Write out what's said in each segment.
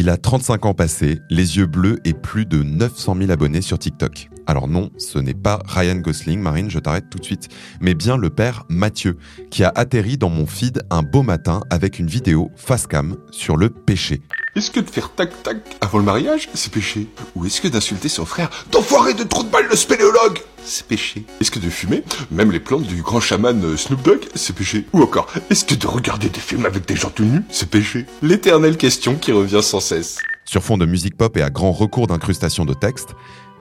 Il a 35 ans passés, les yeux bleus et plus de 900 000 abonnés sur TikTok. Alors non, ce n'est pas Ryan Gosling, Marine, je t'arrête tout de suite, mais bien le père Mathieu, qui a atterri dans mon feed un beau matin avec une vidéo face cam sur le péché. Est-ce que de faire tac-tac avant le mariage, c'est péché? Ou est-ce que d'insulter son frère D'enfoirer de trou de balle le spéléologue C'est péché. Est-ce que de fumer, même les plantes du grand chaman euh, Snoop Dogg, c'est péché? Ou encore, est-ce que de regarder des films avec des gens tout nus, c'est péché? L'éternelle question qui revient sans cesse. Sur fond de musique pop et à grand recours d'incrustation de texte,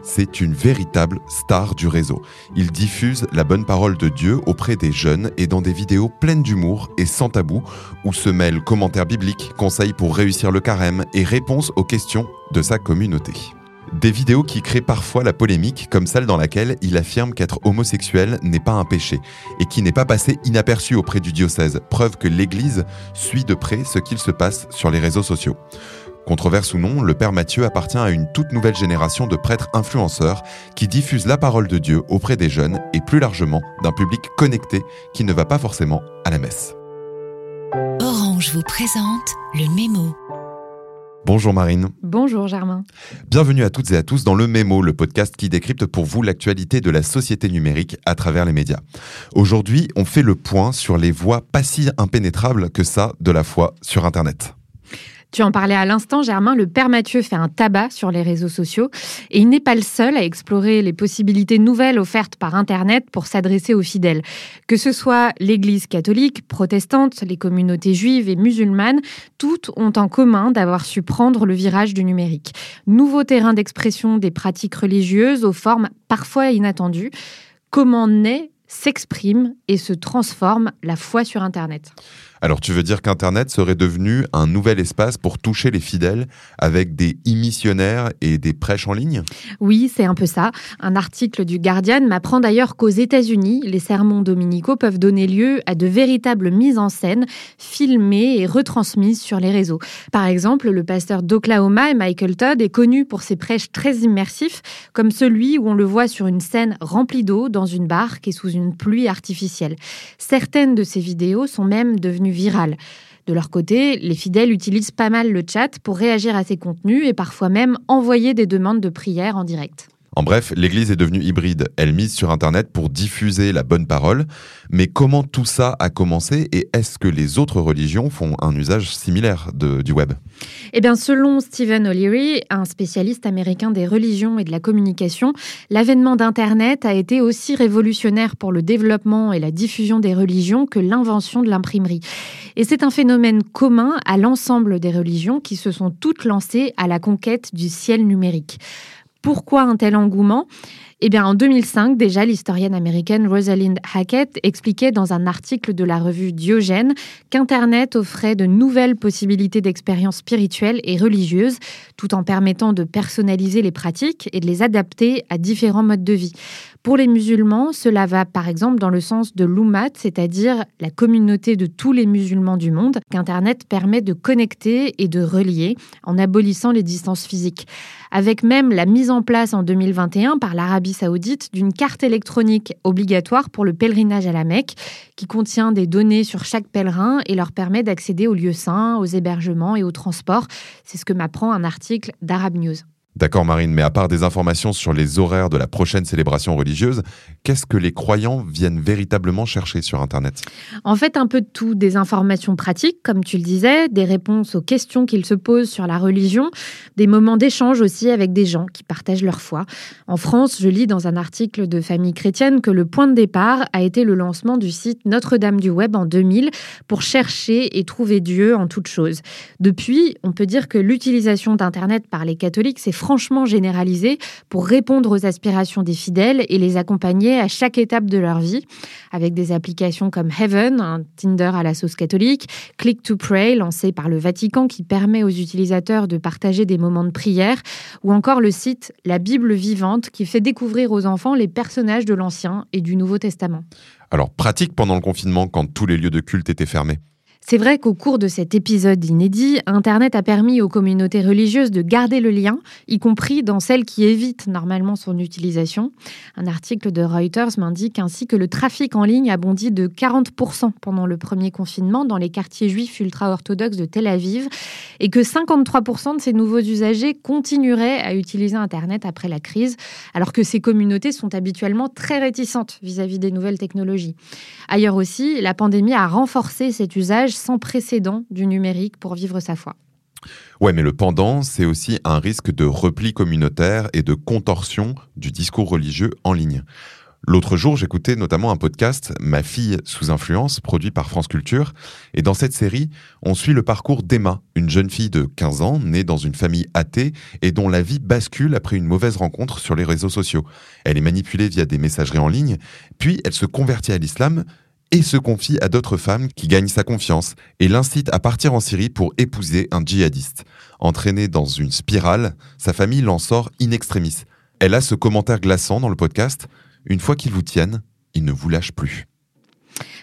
c'est une véritable star du réseau. Il diffuse la bonne parole de Dieu auprès des jeunes et dans des vidéos pleines d'humour et sans tabou, où se mêlent commentaires bibliques, conseils pour réussir le carême et réponses aux questions de sa communauté. Des vidéos qui créent parfois la polémique, comme celle dans laquelle il affirme qu'être homosexuel n'est pas un péché et qui n'est pas passé inaperçu auprès du diocèse, preuve que l'Église suit de près ce qu'il se passe sur les réseaux sociaux. Controverse ou non, le Père Mathieu appartient à une toute nouvelle génération de prêtres influenceurs qui diffusent la parole de Dieu auprès des jeunes et plus largement d'un public connecté qui ne va pas forcément à la messe. Orange vous présente le mémo. Bonjour Marine. Bonjour Germain. Bienvenue à toutes et à tous dans le Mémo, le podcast qui décrypte pour vous l'actualité de la société numérique à travers les médias. Aujourd'hui, on fait le point sur les voies pas si impénétrables que ça de la foi sur Internet. Tu en parlais à l'instant, Germain, le Père Mathieu fait un tabac sur les réseaux sociaux et il n'est pas le seul à explorer les possibilités nouvelles offertes par Internet pour s'adresser aux fidèles. Que ce soit l'Église catholique, protestante, les communautés juives et musulmanes, toutes ont en commun d'avoir su prendre le virage du numérique. Nouveau terrain d'expression des pratiques religieuses aux formes parfois inattendues. Comment naît, s'exprime et se transforme la foi sur Internet? Alors tu veux dire qu'Internet serait devenu un nouvel espace pour toucher les fidèles avec des e-missionnaires et des prêches en ligne? Oui, c'est un peu ça. Un article du Guardian m'apprend d'ailleurs qu'aux États-Unis, les sermons dominicaux peuvent donner lieu à de véritables mises en scène, filmées et retransmises sur les réseaux. Par exemple, le pasteur d'Oklahoma, Michael Todd, est connu pour ses prêches très immersifs, comme celui où on le voit sur une scène remplie d'eau dans une barque et sous une pluie artificielle. Certaines de ces vidéos sont même devenues virale. De leur côté, les fidèles utilisent pas mal le chat pour réagir à ces contenus et parfois même envoyer des demandes de prière en direct. En bref, l'Église est devenue hybride. Elle mise sur Internet pour diffuser la bonne parole. Mais comment tout ça a commencé et est-ce que les autres religions font un usage similaire du web? Eh bien, selon Stephen O'Leary, un spécialiste américain des religions et de la communication, l'avènement d'Internet a été aussi révolutionnaire pour le développement et la diffusion des religions que l'invention de l'imprimerie. Et c'est un phénomène commun à l'ensemble des religions qui se sont toutes lancées à la conquête du ciel numérique. Pourquoi un tel engouement? Eh bien, en 2005, déjà, l'historienne américaine Rosalind Hackett expliquait dans un article de la revue Diogène qu'Internet offrait de nouvelles possibilités d'expérience spirituelle et religieuse, tout en permettant de personnaliser les pratiques et de les adapter à différents modes de vie. Pour les musulmans, cela va par exemple dans le sens de l'Ummat, c'est-à-dire la communauté de tous les musulmans du monde, qu'Internet permet de connecter et de relier en abolissant les distances physiques. Avec même la mise en place en 2021 par l'Arabie saoudite d'une carte électronique obligatoire pour le pèlerinage à la Mecque, qui contient des données sur chaque pèlerin et leur permet d'accéder aux lieux saints, aux hébergements et aux transports. C'est ce que m'apprend un article d'Arab News. D'accord Marine, mais à part des informations sur les horaires de la prochaine célébration religieuse, qu'est-ce que les croyants viennent véritablement chercher sur Internet? En fait, un peu de tout, des informations pratiques, comme tu le disais, des réponses aux questions qu'ils se posent sur la religion, des moments d'échange aussi avec des gens qui partagent leur foi. En France, je lis dans un article de Famille chrétienne que le point de départ a été le lancement du site Notre-Dame du Web en 2000 pour chercher et trouver Dieu en toute chose. Depuis, on peut dire que l'utilisation d'Internet par les catholiques s'est franchement généralisé pour répondre aux aspirations des fidèles et les accompagner à chaque étape de leur vie, avec des applications comme Heaven, un Tinder à la sauce catholique, Click to Pray, lancé par le Vatican qui permet aux utilisateurs de partager des moments de prière, ou encore le site La Bible vivante qui fait découvrir aux enfants les personnages de l'Ancien et du Nouveau Testament. Alors pratique pendant le confinement quand tous les lieux de culte étaient fermés? C'est vrai qu'au cours de cet épisode inédit, Internet a permis aux communautés religieuses de garder le lien, y compris dans celles qui évitent normalement son utilisation. Un article de Reuters m'indique ainsi que le trafic en ligne a bondi de 40% pendant le premier confinement dans les quartiers juifs ultra-orthodoxes de Tel Aviv et que 53% de ces nouveaux usagers continueraient à utiliser Internet après la crise, alors que ces communautés sont habituellement très réticentes vis-à-vis -vis des nouvelles technologies. Ailleurs aussi, la pandémie a renforcé cet usage sans précédent du numérique pour vivre sa foi. Ouais, mais le pendant, c'est aussi un risque de repli communautaire et de contorsion du discours religieux en ligne. L'autre jour, j'écoutais notamment un podcast, Ma fille sous influence, produit par France Culture. Et dans cette série, on suit le parcours d'Emma, une jeune fille de 15 ans, née dans une famille athée et dont la vie bascule après une mauvaise rencontre sur les réseaux sociaux. Elle est manipulée via des messageries en ligne, puis elle se convertit à l'islam, et se confie à d'autres femmes qui gagnent sa confiance et l'incite à partir en Syrie pour épouser un djihadiste. Entraînée dans une spirale, sa famille l'en sort in extremis. Elle a ce commentaire glaçant dans le podcast Une fois qu'ils vous tiennent, ils ne vous lâchent plus.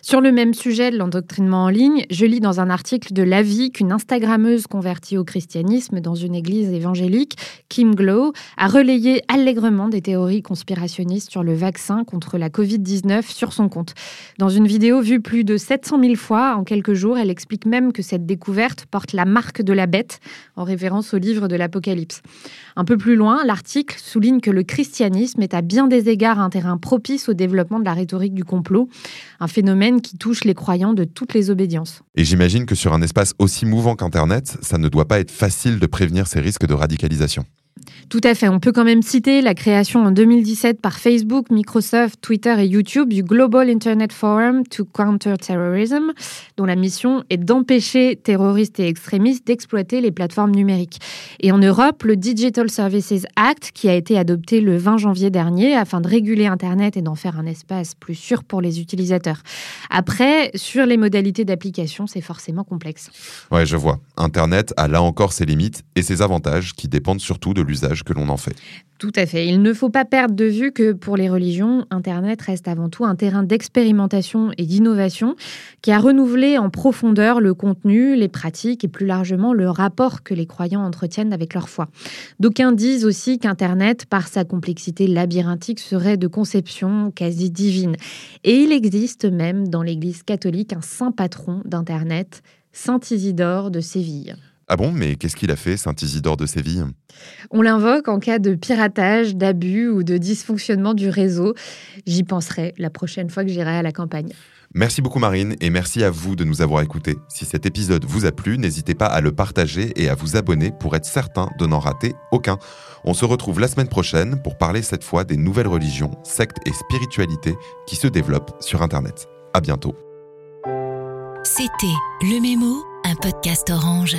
Sur le même sujet de l'endoctrinement en ligne, je lis dans un article de l'Avis qu'une Instagrammeuse convertie au christianisme dans une église évangélique, Kim Glow, a relayé allègrement des théories conspirationnistes sur le vaccin contre la Covid-19 sur son compte. Dans une vidéo vue plus de 700 000 fois en quelques jours, elle explique même que cette découverte porte la marque de la bête, en référence au livre de l'Apocalypse. Un peu plus loin, l'article souligne que le christianisme est à bien des égards un terrain propice au développement de la rhétorique du complot, un phénomène qui touche les croyants de toutes les obédiences. Et j'imagine que sur un espace aussi mouvant qu'Internet, ça ne doit pas être facile de prévenir ces risques de radicalisation. Tout à fait. On peut quand même citer la création en 2017 par Facebook, Microsoft, Twitter et YouTube du Global Internet Forum to Counter Terrorism, dont la mission est d'empêcher terroristes et extrémistes d'exploiter les plateformes numériques. Et en Europe, le Digital Services Act, qui a été adopté le 20 janvier dernier afin de réguler Internet et d'en faire un espace plus sûr pour les utilisateurs. Après, sur les modalités d'application, c'est forcément complexe. Ouais, je vois. Internet a là encore ses limites et ses avantages qui dépendent surtout de l'usage que l'on en fait. Tout à fait. Il ne faut pas perdre de vue que pour les religions, Internet reste avant tout un terrain d'expérimentation et d'innovation qui a renouvelé en profondeur le contenu, les pratiques et plus largement le rapport que les croyants entretiennent avec leur foi. D'aucuns disent aussi qu'Internet, par sa complexité labyrinthique, serait de conception quasi divine. Et il existe même dans l'Église catholique un saint patron d'Internet, Saint Isidore de Séville. Ah bon, mais qu'est-ce qu'il a fait, Saint Isidore de Séville? On l'invoque en cas de piratage, d'abus ou de dysfonctionnement du réseau. J'y penserai la prochaine fois que j'irai à la campagne. Merci beaucoup Marine et merci à vous de nous avoir écoutés. Si cet épisode vous a plu, n'hésitez pas à le partager et à vous abonner pour être certain de n'en rater aucun. On se retrouve la semaine prochaine pour parler cette fois des nouvelles religions, sectes et spiritualités qui se développent sur Internet. À bientôt. C'était Le Mémo, un podcast orange.